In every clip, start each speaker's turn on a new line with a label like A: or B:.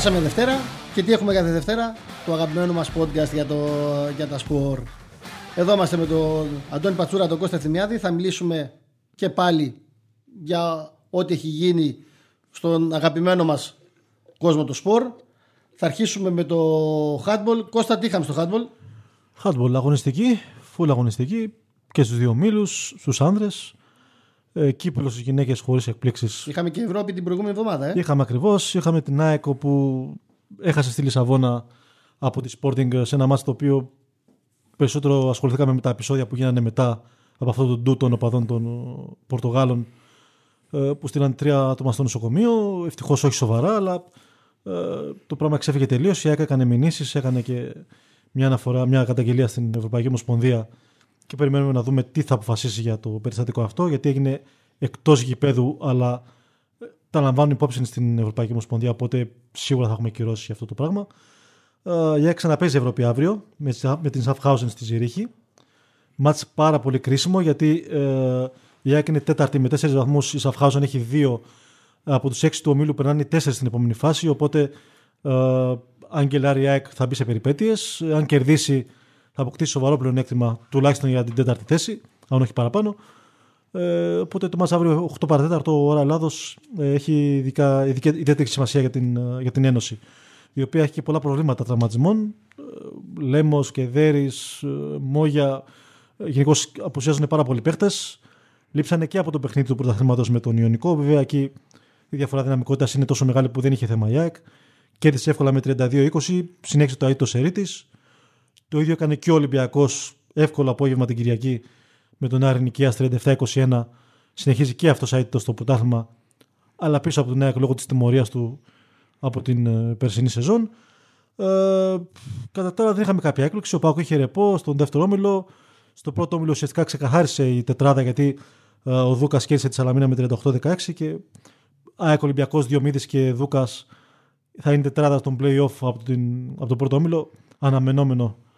A: Φτάσαμε Δευτέρα και τι έχουμε κάθε Δευτέρα, το αγαπημένο μας podcast για, το, για τα σπορ. Εδώ είμαστε με τον Αντώνη Πατσούρα, τον Κώστα Θημιάδη. Θα μιλήσουμε και πάλι για ό,τι έχει γίνει στον αγαπημένο μας κόσμο του σπορ. Θα αρχίσουμε με το handball. Κώστα, τι είχαμε στο handball.
B: Handball αγωνιστική, full αγωνιστική και στους δύο μήλους, στους άνδρες. Ε, κύπελο στις γυναίκες χωρίς εκπλήξεις.
A: Είχαμε και Ευρώπη την προηγούμενη εβδομάδα, ε.
B: Είχαμε ακριβώς, είχαμε την ΑΕΚ που έχασε στη Λισαβόνα από τη Sporting σε ένα μάτι το οποίο περισσότερο ασχοληθήκαμε με τα επεισόδια που γίνανε μετά από αυτό το ντου των οπαδών των Πορτογάλων ε, που στείλαν τρία άτομα στο νοσοκομείο. Ευτυχώς όχι σοβαρά, αλλά ε, το πράγμα ξέφυγε τελείως. Η ΑΕΚ έκανε μηνύσεις, έκανε και μια αναφορά, μια καταγγελία στην Ευρωπαϊκή Ομοσπονδία και περιμένουμε να δούμε τι θα αποφασίσει για το περιστατικό αυτό, γιατί έγινε εκτός γηπέδου, αλλά ε, τα λαμβάνουν υπόψη στην Ευρωπαϊκή Ομοσπονδία, οπότε σίγουρα θα έχουμε κυρώσεις αυτό το πράγμα. Η ΑΕΚ ξαναπέζει Ευρώπη αύριο με την Σαφχάουζεν στη Ζηρίχη. Μάτς πάρα πολύ κρίσιμο γιατί ε, η ΑΕΚ είναι τέταρτη με τέσσερις βαθμούς. Η Σαφχάουζεν έχει δύο από τους έξι του ομίλου, περνάνε τέσσερις στην επόμενη φάση. Οπότε, ε, αν κελάρει η ΑΕΚ θα μπει σε περιπέτειες. Αν κερδίσει, θα αποκτήσει σοβαρό πλεονέκτημα τουλάχιστον για την τέταρτη θέση, αν όχι παραπάνω. Ε, οπότε το μάτς αύριο 8 παρατέταρτο ώρα Ελλάδος ε, έχει ειδικά, ιδιαίτερη σημασία για την, ε, για την Ένωση η οποία έχει και πολλά προβλήματα τραυματισμών. Ε, Λέμος και Δέρης, Μόγια, γενικώς απουσιάζουν πάρα πολλοί παίχτες. Λείψανε και από το παιχνίδι του πρωταθλήματος με τον Ιωνικό. Βέβαια εκεί η διαφορά δυναμικότητας είναι τόσο μεγάλη που δεν είχε θέμα η ΑΕΚ. Κέρδισε εύκολα με 32-20, συνέχισε το αίτητο σερίτης. Το ίδιο έκανε και ο Ολυμπιακός εύκολο απόγευμα την Κυριακή με τον Άρη Νικία 37-21. Συνεχίζει και αυτός αίτητος στο πρωτάθλημα, αλλά πίσω από τον ΑΕΚ λόγω της τιμωρίας του από την ε, περσινή σεζόν. Ε, κατά τώρα δεν είχαμε κάποια έκπληξη. Ο Πάκο είχε ρεπό στον δεύτερο όμιλο. Στο πρώτο όμιλο ουσιαστικά ξεκαθάρισε η τετράδα γιατί ε, ο Δούκας κέρδισε τη Σαλαμίνα με 38-16 και ΑΕΚ Ολυμπιακός Διομήδη και Δούκας θα είναι τετράδα στον playoff από, την, από το πρώτο όμιλο. Αναμενόμενο ε,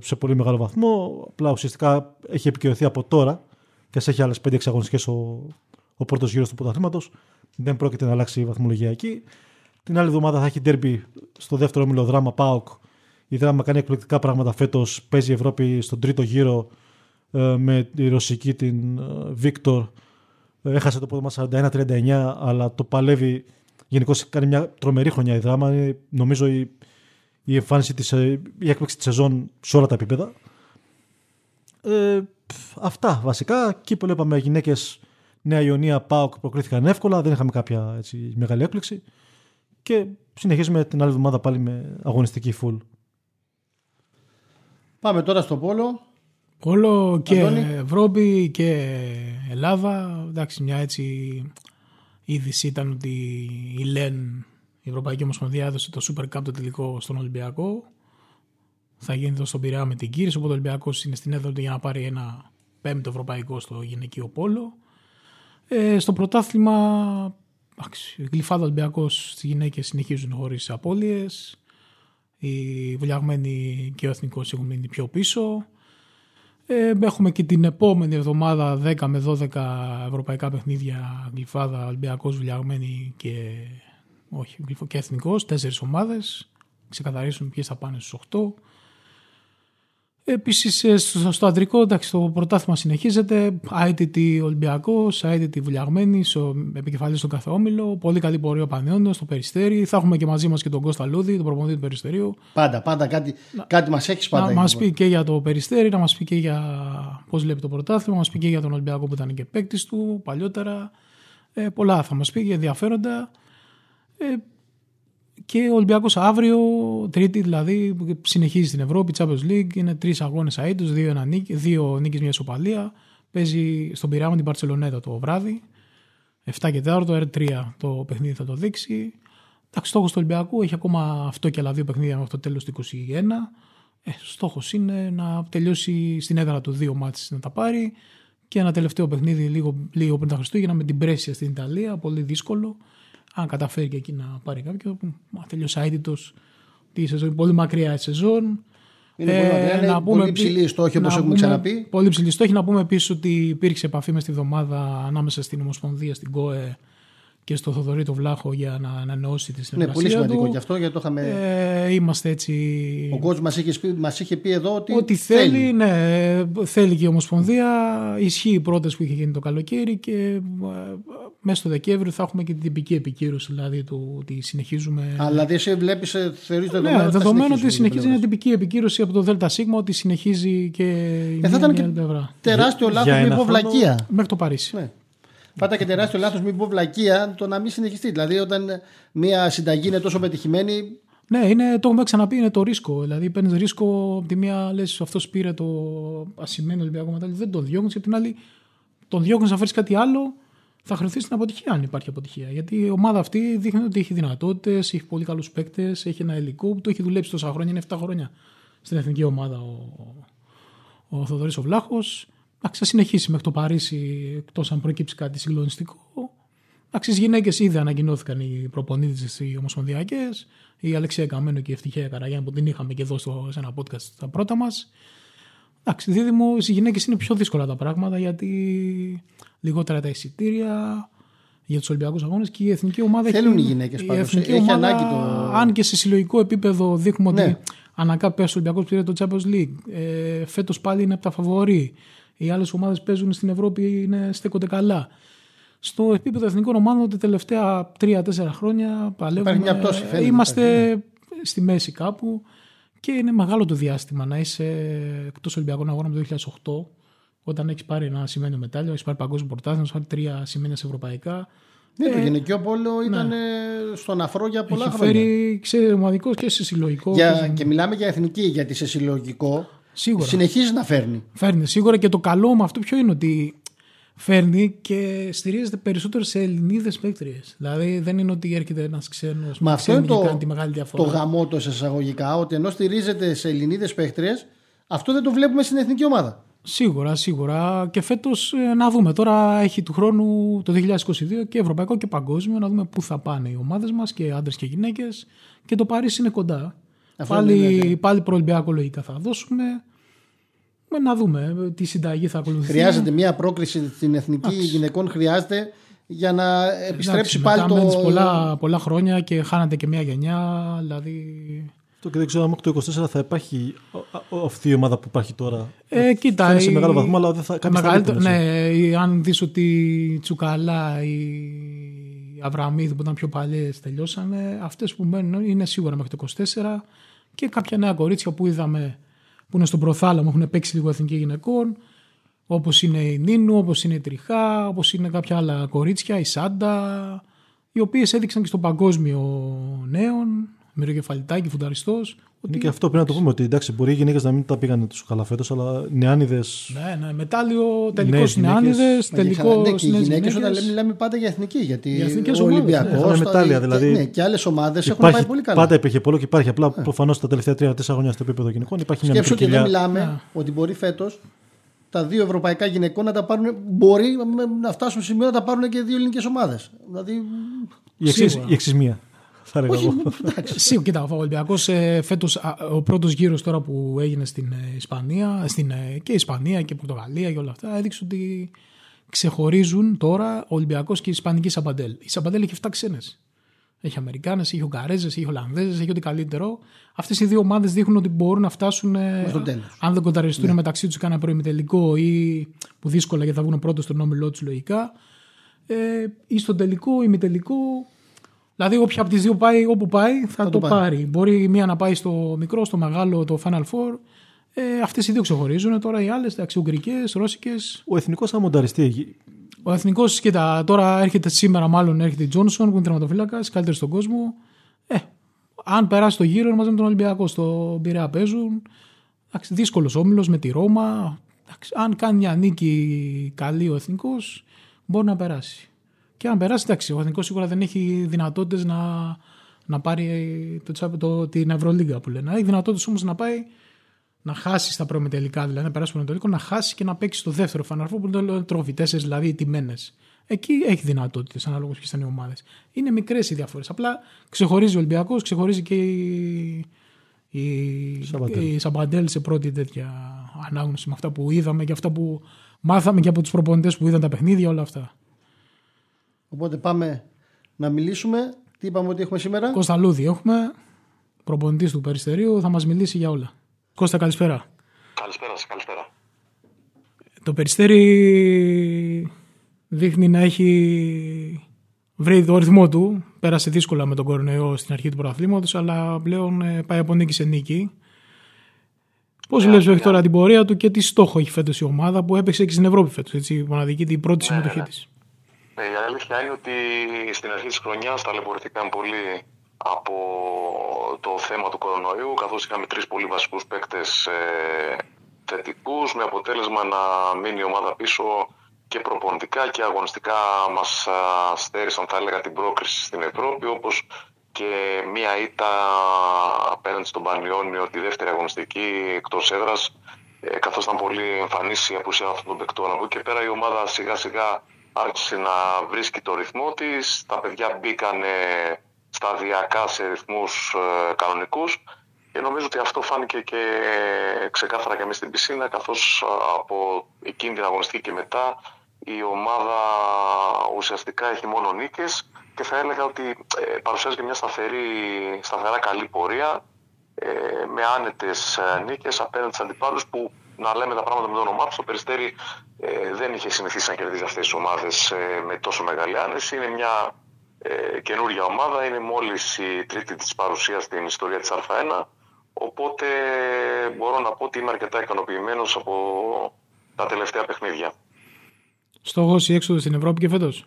B: σε πολύ μεγάλο βαθμό. Απλά ουσιαστικά έχει επικαιρωθεί από τώρα και σε έχει άλλες 5 εξαγωνιστικές ο, ο πρώτος γύρος του πρωταθλήματος. Δεν πρόκειται να αλλάξει η βαθμολογία εκεί. Την άλλη εβδομάδα θα έχει ντέρμπι στο δεύτερο όμιλο δράμα ΠΑΟΚ. Η δράμα κάνει εκπληκτικά πράγματα φέτος. Παίζει η Ευρώπη στον τρίτο γύρο ε, με τη ρωσική την Βίκτορ. Ε, έχασε το πόδι 41-39, αλλά το παλεύει. Γενικώς κάνει μια τρομερή χρονιά η δράμα. νομίζω η, η εμφάνιση της, ε, η έκπληξη της σεζόν σε όλα τα επίπεδα. Ε, αυτά βασικά. Εκεί που είπαμε γυναίκες Νέα Ιωνία, ΠΑΟΚ προκρίθηκαν εύκολα. Δεν είχαμε κάποια έτσι, μεγάλη έκπληξη και συνεχίζουμε την άλλη εβδομάδα πάλι με αγωνιστική full.
A: Πάμε τώρα στο Πόλο.
C: Πόλο και Ευρώπη και Ελλάδα. Εντάξει, μια έτσι είδηση ήταν ότι η ΛΕΝ, η Ευρωπαϊκή Ομοσπονδία, έδωσε το Super Cup το τελικό στον Ολυμπιακό. Θα γίνει εδώ στον Πειραιά με την Κύριση, οπότε ο Ολυμπιακός είναι στην έδρα για να πάρει ένα πέμπτο ευρωπαϊκό στο γυναικείο πόλο. Ε, στο πρωτάθλημα η Γλυφάδα Ολυμπιακός στις γυναίκες συνεχίζουν χωρίς απώλειες. Οι βουλιαγμένοι και ο εθνικός έχουν μείνει πιο πίσω. Ε, έχουμε και την επόμενη εβδομάδα 10 με 12 ευρωπαϊκά παιχνίδια Γλυφάδα, Ολυμπιακός, Βουλιαγμένοι και, όχι, και Εθνικός. Τέσσερις ομάδες. Ξεκαθαρίσουν ποιες θα πάνε στους 8. Επίσης ε, στο, αντρικό, εντάξει, το πρωτάθλημα συνεχίζεται. ITT Ολυμπιακός, ITT Βουλιαγμένη, επικεφαλής στον κάθε όμιλο. Πολύ καλή πορεία ο Πανιόνιο στο Περιστέρι. Θα έχουμε και μαζί μας και τον Κώστα Λούδη, τον προπονητή του Περιστερίου.
A: Πάντα, πάντα κάτι, κάτι μας έχει πάντα.
C: Να μας πει και για το Περιστέρι, να μας πει και για πώς βλέπει το πρωτάθλημα, να μας πει και για τον Ολυμπιακό που ήταν και παίκτης του παλιότερα. Ε, πολλά θα μας πει και ενδιαφέροντα. Ε, και ο Ολυμπιακός αύριο, Τρίτη δηλαδή, συνεχίζει στην Ευρώπη, Champions League. Είναι τρεις αγώνες αίτους, δύο, νίκη, δύο νίκες, μια ισοπαλία. Παίζει στον Πειράμα την Παρσελονέτα το βράδυ. 7 και 4, το R3 το παιχνίδι θα το δείξει. Εντάξει, στόχος του Ολυμπιακού έχει ακόμα αυτό και άλλα δύο παιχνίδια μέχρι το τέλος του 2021. Ε, στόχος είναι να τελειώσει στην έδρα του δύο μάτσε να τα πάρει και ένα τελευταίο παιχνίδι λίγο, λίγο πριν τα Χριστούγεννα με την Πρέσια στην Ιταλία. Πολύ δύσκολο αν καταφέρει και εκεί να πάρει κάποιο, τελειώσει αίτητος τη σεζόν, πολύ μακριά η σεζόν.
A: Είναι πολύ μακριά, ε, να πούμε, πολύ ψηλή στόχη όπως έχουμε ξαναπεί.
C: Πολύ ψηλή στόχη. Να πούμε επίσης ότι υπήρξε επαφή μες στη βδομάδα ανάμεσα στην Ομοσπονδία, στην ΚΟΕ και στο Θοδωρή το Βλάχο για να ανανεώσει τη
A: Ναι,
C: συνεργασία
A: πολύ σημαντικό
C: του.
A: και αυτό γιατί το είχαμε.
C: Ε, είμαστε έτσι
A: Ο κόσμος μας είχε, πει- μας είχε πει εδώ ότι.
C: Ό,τι θέλει, ναι, θέλει και η Ομοσπονδία. Ισχύει η πρόταση που είχε γίνει το καλοκαίρι και ε, μέσα στο Δεκέμβριο θα έχουμε και την τυπική επικύρωση, δηλαδή του ότι συνεχίζουμε.
A: Αλλά δηλαδή εσύ βλέπεις, θεωρείς το
C: ναι,
A: δεδομένο. ότι θα
C: δεδομένου ότι
A: συνεχίσουν
C: συνεχίζει
A: οι
C: μια
A: πλευρές.
C: τυπική επικύρωση από το ΔΣ, ότι συνεχίζει και η
A: Ε, θα
C: μία
A: ήταν
C: και η
A: και
C: άλλη πλευρά.
A: τεράστιο
B: Για-
A: λάθος,
B: για
A: μην
B: ένα
A: πω
B: χρόνο-
A: βλακεία.
C: Μέχρι το Παρίσι.
A: Ναι. Θα ήταν και τεράστιο λάθος, μην πω βλακεία, το να μην συνεχιστεί. Δηλαδή, όταν μια συνταγή είναι τόσο πετυχημένη,
C: Ναι, είναι, το έχουμε ξαναπεί, είναι το ρίσκο. Δηλαδή, παίρνεις ρίσκο από τη μία, λες αυτός πήρε το ασημένιο Ολυμπιακό μετάλλιο, δεν τον διώχνεις. Και από την άλλη, τον διώχνεις να φέρεις κάτι άλλο, θα χρεωθείς την αποτυχία, αν υπάρχει αποτυχία. Γιατί η ομάδα αυτή δείχνει ότι έχει δυνατότητες, έχει πολύ καλούς παίκτες, έχει ένα υλικό που το έχει δουλέψει τόσα χρόνια, είναι 7 χρόνια στην εθνική ομάδα ο, ο Θοδωρής ο Βλάχος. Εντάξει, θα συνεχίσει μέχρι το Παρίσι, εκτός αν προκύψει κάτι συγκλονιστικό. Εντάξει, στις γυναίκες ήδη ανακοινώθηκαν οι προπονήτε οι ομοσπονδιακές. Η Αλεξία Καμένο και η Ευτυχία Καραγιάννη που την είχαμε και εδώ στο, σε ένα podcast στα πρώτα μας. Εντάξει, δίδυμο, στι γυναίκες είναι πιο δύσκολα τα πράγματα γιατί λιγότερα τα εισιτήρια για τους Ολυμπιακούς Αγώνες και η εθνική ομάδα.
A: Θέλουν
C: έχει,
A: οι γυναίκες
C: η
A: πάντως.
C: εθνική
A: Έχει
C: ομάδα,
A: ανάγκη το-
C: Αν και σε συλλογικό επίπεδο δείχνουμε
A: Ναι.
C: ότι ανακά πέσει ο Ολυμπιακός πήρε το Champions League. Ε, Φέτος πάλι είναι από τα φαβορή. Οι άλλες ομάδες παίζουν στην Ευρώπη, είναι, στέκονται καλά. Στο επίπεδο εθνικών ομάδων τα τελευταία 3-4 χρόνια παλεύουμε.
A: μια πτώση, φαίνεται, ναι.
C: είμαστε στη μέση κάπου και είναι μεγάλο το διάστημα να είσαι εκτός Ολυμπιακών Αγώνων από το 2008 όταν έχεις πάρει ένα σημαίνιο μετάλλιο, έχεις πάρει παγκόσμιο πρωτάθλημα, έχει πάρει τρία σημαίνια σε ευρωπαϊκά.
A: ναι, το γυναικείο πόλο ήταν ε, στον αφρό για πολλά
C: Ε, Έχει
A: χρόνια.
C: φέρει σε ομαδικός και σε συλλογικό.
A: Για, και μιλάμε για εθνική, γιατί σε συλλογικό
C: Σίγουρα.
A: συνεχίζει να φέρνει.
C: Φέρνει σίγουρα και το καλό με αυτό ποιο είναι ότι φέρνει και στηρίζεται περισσότερο σε Ελληνίδες παίκτριες. Δηλαδή δεν είναι ότι έρχεται ένας ξένος
A: Μα αυτό είναι
C: και
A: το,
C: κάνει τη μεγάλη
A: το
C: διαφορά.
A: γαμότο σε εισαγωγικά, ότι ενώ στηρίζεται σε Ελληνίδες παίχτριε, αυτό δεν το βλέπουμε στην εθνική ομάδα.
C: Σίγουρα, σίγουρα. Και φέτος να δούμε. Τώρα έχει του χρόνου το 2022 και ευρωπαϊκό και παγκόσμιο. Να δούμε πού θα πάνε οι ομάδες μας και άντρες και γυναίκες. Και το Παρίσι είναι κοντά.
A: Αυτό
C: πάλι,
A: είναι,
C: πάλι προολυμπιακό λογικά θα δώσουμε. Με να δούμε τι συνταγή θα ακολουθήσει.
A: Χρειάζεται μια πρόκληση στην εθνική γυναικών, χρειάζεται για να επιστρέψει
C: Εντάξει,
A: πάλι
C: μετά
A: το.
C: μένεις πολλά, πολλά χρόνια και χάνατε και μια γενιά. Δηλαδή.
B: Το και δεν ξέρω αν μέχρι το 24 θα υπάρχει ο- ο- αυτή η ομάδα που υπάρχει τώρα.
C: Ε, κοίτα.
B: Φαίνεται σε
C: η-
B: μεγάλο βαθμό, αλλά δεν θα
C: το
B: κάνει
C: μεγαλύτερο- Ναι, η- αν δεις ότι η Τσουκαλά, η Αβραμίδη που ήταν πιο παλιές τελειώσανε, αυτές που μένουν είναι σίγουρα μέχρι το 24 και κάποια νέα κορίτσια που είδαμε που είναι στον προθάλαμο, έχουν παίξει λίγο εθνική γυναικών, όπως είναι η Νίνου, όπως είναι η Τριχά, όπως είναι κάποια άλλα κορίτσια, η Σάντα, οι οποίες έδειξαν και στο παγκόσμιο νέων, μυροκεφαλιτάκι, φουνταριστός,
B: Είναι και αυτό πρέπει να το πούμε ότι εντάξει, μπορεί οι γυναίκες να μην τα πήγανε τους καλά φέτος, αλλά νεάνιδες.
C: Ναι, ναι, μετάλλιο τελικός
B: Νέες
C: είναι
B: γυναίκες.
C: άνιδες,
A: Μα και
C: τελικό
A: ξανά- ναι, και οι
C: νέες
A: γυναίκες όταν
C: γυναίκες.
A: λέμε, μιλάμε πάντα για εθνική. Γιατί
C: Για εθνικές
A: ο
C: ομάδες,
A: Ολυμπιακός.
B: ναι. Είχαμε μετάλλια, δηλαδή.
A: Ναι, και άλλες ομάδες έχουν πάει πολύ καλά.
B: Πάντα υπήρχε πολλό και υπάρχει. Απλά προφανώς τα τελευταία 3-4 χρόνια στο επίπεδο γυναικών υπάρχει μια
A: Σκέψου ότι εδώ
B: μικρή
A: μιλάμε
C: Ναι.
A: ότι μπορεί φέτος τα δύο ευρωπαϊκά γυναικών να τα πάρουν. Μπορεί να φτάσουν σε σημείο να τα πάρουν και δύο ελληνικές ομάδες. Δηλαδή.
B: Η εξής-
C: Σίγουρα.
B: η εξής μία. Θα έλεγα
A: Όχι,
B: εγώ.
A: εντάξει.
C: Σίγουρα, κοίτα, ο Ολυμπιακός φέτος, ο πρώτος γύρος τώρα που έγινε στην ε, Ισπανία, στην, ε, και Ισπανία και Πορτογαλία και όλα αυτά, έδειξε ότι ξεχωρίζουν τώρα ο Ολυμπιακός και η Ισπανική Σαμπαντέλ. Η Σαμπαντέλ έχει 7 ξένες. Έχει Αμερικάνες, έχει Ουγγαρέζες, έχει Ολλανδέζες, έχει ό,τι καλύτερο. Αυτές οι δύο ομάδες δείχνουν ότι μπορούν να φτάσουν. ε,
A: το τέλος.
C: αν δεν κοντραριστούν μεταξύ τους κάνα προημιτελικό ή που δύσκολα γιατί θα βγουν πρώτο στον όμιλό τους λογικά. Ε, ή στον τελικό, ημιτελικό. Δηλαδή, όποια από τις δύο πάει όπου πάει θα,
A: το
C: το,
A: πάρει.
C: πάρει. Μπορεί η μία να πάει στο μικρό, στο μεγάλο, το Final Four. Ε, Αυτές οι δύο ξεχωρίζουν. Τώρα οι άλλες, εντάξει, Ουγγρικές, Ρώσικες.
B: Ο εθνικός θα μονταριστεί.
C: Ο εθνικός, κοίτα, τώρα έρχεται σήμερα, μάλλον έρχεται η Τζόνσον που είναι τερματοφύλακας, καλύτερος στον κόσμο. Ε, αν περάσει το γύρο, είναι μαζί με τον Ολυμπιακό στο Πειραιά παίζουν. Δύσκολος όμιλος με τη Ρώμα. Εντάξει, αν κάνει μια νίκη καλή ο εθνικός, μπορεί να περάσει. Και αν περάσει, εντάξει, ο εθνικός σίγουρα δεν έχει δυνατότητες να, να πάρει το, τσάπ- το, την Ευρωλίγκα που λένε. Έχει δυνατότητες όμως να πάει να χάσει στα τελικά, δηλαδή να περάσει το τελικό, να χάσει και να παίξει το δεύτερο Final Four που είναι το Trophy, τέσσερις δηλαδή ηττημένες. Εκεί έχει δυνατότητες ανάλογα ποιες ήταν οι ομάδες. Είναι μικρές οι διαφορές. Απλά ξεχωρίζει ο Ολυμπιακός, ξεχωρίζει και η, η,
B: Σαμπαντέλ.
C: η Σαμπαντέλ σε πρώτη τέτοια ανάγνωση με αυτά που είδαμε και αυτά που μάθαμε και από τους προπονητές που είδαν τα παιχνίδια, όλα αυτά.
A: Οπότε πάμε να μιλήσουμε. Τι είπαμε ότι έχουμε σήμερα;
C: Κώστα Λούδη έχουμε, προπονητής του Περιστερίου, θα μας μιλήσει για όλα. Κώστα καλησπέρα.
D: Καλησπέρα σας, καλησπέρα.
C: Το Περιστέρι δείχνει να έχει βρει το ρυθμό του. Πέρασε δύσκολα με τον κορονοϊό στην αρχή του πρωταθλήματος, αλλά πλέον ε, πάει από νίκη σε νίκη. Πώς
D: Ναι,
C: βλέπεις
D: ναι.
C: μέχρι τώρα την πορεία του και τι στόχο έχει φέτος η ομάδα που έπαιξε και στην Ευρώπη φέτος. Μοναδική την πρώτη
D: Ναι,
C: συμμετοχή
D: ναι, ναι.
C: της;
D: Ε, η αλήθεια είναι ότι στην αρχή της χρονιάς ταλαιπωρηθήκαμε πολύ από το θέμα του κορονοϊού καθώς είχαμε τρεις πολύ βασικούς παίκτες ε, θετικούς με αποτέλεσμα να μείνει η ομάδα πίσω και προπονητικά και αγωνιστικά μας α, στέρισαν θα έλεγα την πρόκριση στην Ευρώπη όπως και μία ήττα απέναντι στον Πανιόνιο τη δεύτερη αγωνιστική εκτός έδρας ε, καθώς ήταν πολύ εμφανής η απουσία αυτών των παικτών. Από εκεί και πέρα η ομάδα σιγά σιγά άρχισε να βρίσκει το ρυθμό της. Τα παιδιά μπήκαν ε, σταδιακά σε ρυθμούς ε, κανονικούς και νομίζω ότι αυτό φάνηκε και ξεκάθαρα και μες στην πισίνα καθώς ε, από εκείνη την αγωνιστική και μετά η ομάδα ουσιαστικά έχει μόνο νίκες και θα έλεγα ότι ε, παρουσιάζει και μια σταθερή, σταθερά καλή πορεία ε, με άνετες ε, νίκες απέναντι στους αντιπάλους που να λέμε τα πράγματα με το όνομά τους. Το Περιστέρι ε, δεν είχε συνηθίσει να κερδίζει αυτές τις ομάδες ε, με τόσο μεγάλη άνεση. Είναι μια ε, καινούργια ομάδα, είναι μόλις η τρίτη της παρουσίας στην ιστορία της Α1 οπότε μπορώ να πω ότι είμαι αρκετά ικανοποιημένος από τα τελευταία παιχνίδια.
C: Στόχος η έξοδος στην Ευρώπη και φέτος;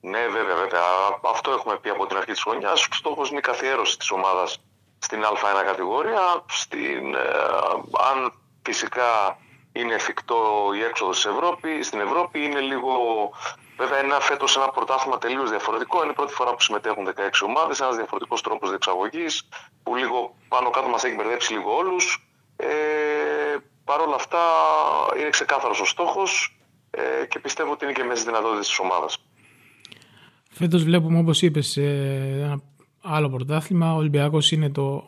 D: Ναι, βέβαια, βέβαια. Αυτό έχουμε πει από την αρχή της χρονιάς. Ο στόχος είναι η καθιέρωση της ομάδας στην Α1 κατηγορία. Στην, ε, αν φυσικά είναι εφικτό η έξοδος στην Ευρώπη, στην Ευρώπη είναι λίγο... Βέβαια, είναι φέτος ένα πρωτάθλημα τελείως διαφορετικό. Είναι η πρώτη φορά που συμμετέχουν 16 ομάδες, ένας διαφορετικός τρόπος διεξαγωγής, που λίγο πάνω κάτω μας έχει μπερδέψει λίγο όλους. Ε, Παρ' όλα αυτά, είναι ξεκάθαρος ο στόχος ε, και πιστεύω ότι είναι και μέσα στις δυνατότητες της ομάδας.
C: Φέτος βλέπουμε, όπως είπες, ένα άλλο πρωτάθλημα. Ο Ολυμπιακός είναι το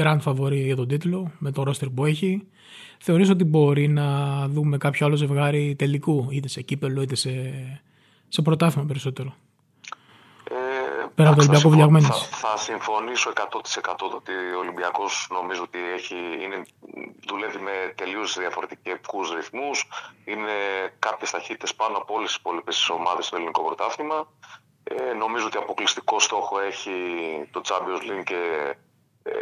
C: grand favori για τον τίτλο με το ρόστερ που έχει. Θεωρείς ότι μπορεί να δούμε κάποιο άλλο ζευγάρι τελικού, είτε σε κύπελο είτε σε, σε πρωτάθλημα περισσότερο;
D: Ε,
C: Πέρα από το
D: εντάξει,
C: Ολυμπιακό
D: θα συμφω-
C: Βλιαγμένης.
D: Θα, θα συμφωνήσω 100% ότι ο Ολυμπιακός νομίζω ότι έχει, είναι, δουλεύει με τελείως διαφορετικούς ρυθμούς. Είναι κάποιες ταχύτητες πάνω από όλες τις υπόλοιπες ομάδες στο ελληνικό πρωτάθλημα. Ε, νομίζω ότι αποκλειστικό στόχο έχει το Champions League και ε,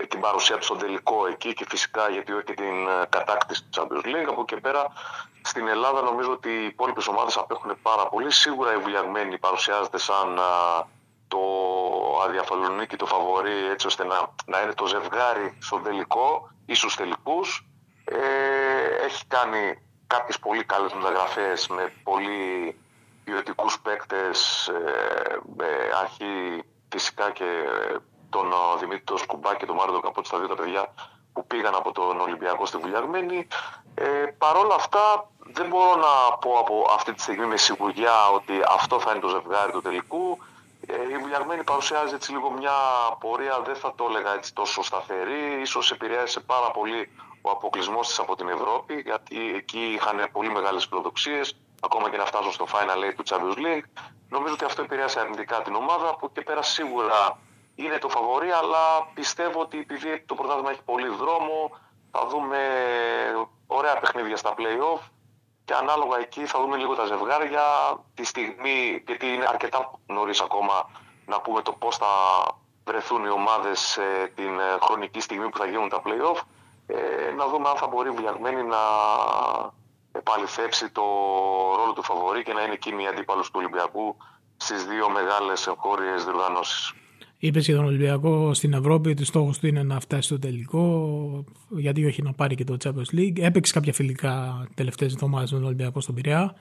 D: την παρουσία του στον τελικό εκεί και φυσικά γιατί όχι και την ε, κατάκτηση του Champions League. Από εκεί και πέρα στην Ελλάδα νομίζω ότι οι υπόλοιπες ομάδες απέχουν πάρα πολύ. Σίγουρα η Βουλιαγμένη παρουσιάζεται σαν α, το αδιαφαλονίκη, το φαβορή έτσι ώστε να, να είναι το ζευγάρι στον τελικό ή στους τελικούς. Ε, έχει κάνει κάποιες πολύ καλές μεταγραφές με πολύ ποιοτικούς παίκτες ε, με αρχή φυσικά και τον ο, Δημήτρη τον Σκουμπά και τον Μάριο τον Καπότη, τα δύο τα παιδιά που πήγαν από τον Ολυμπιακό στη Βουλιαγμένη. Ε, Παρ' όλα αυτά δεν μπορώ να πω από αυτή τη στιγμή με σιγουριά ότι αυτό θα είναι το ζευγάρι του τελικού. Ε, η Βουλιαγμένη παρουσιάζει έτσι λίγο μια πορεία, δεν θα το έλεγα έτσι τόσο σταθερή. Ίσως επηρέασε πάρα πολύ ο αποκλεισμός της από την Ευρώπη, γιατί εκεί είχαν πολύ μεγάλες φιλοδοξίες, ακόμα και να φτάσουν στο Final Eight του Champions League. Νομίζω ότι αυτό επηρέασε αρνητικά την ομάδα, από εκεί και πέρα σίγουρα είναι το φαβορή, αλλά πιστεύω ότι επειδή το πρωτάθλημα έχει πολύ δρόμο, θα δούμε ωραία παιχνίδια στα play-off και ανάλογα εκεί θα δούμε λίγο τα ζευγάρια τη στιγμή, γιατί είναι αρκετά νωρίς ακόμα να πούμε το πώς θα βρεθούν οι ομάδες ε, την ε, χρονική στιγμή που θα γίνουν τα play-off ε, να δούμε αν θα μπορεί η Βουλιαγμένη να επαληθεύσει το ρόλο του φαβορή και να είναι εκείνη η αντίπαλος του Ολυμπιακού στις δύο μεγάλες εγχώριες διοργανώσεις.
C: Είπε για τον Ολυμπιακό στην Ευρώπη ότι στόχος του είναι να φτάσει στο τελικό, γιατί όχι να πάρει και το Champions League. Έπαιξε κάποια φιλικά τελευταίες εβδομάδες με τον Ολυμπιακό στον Πειραιά.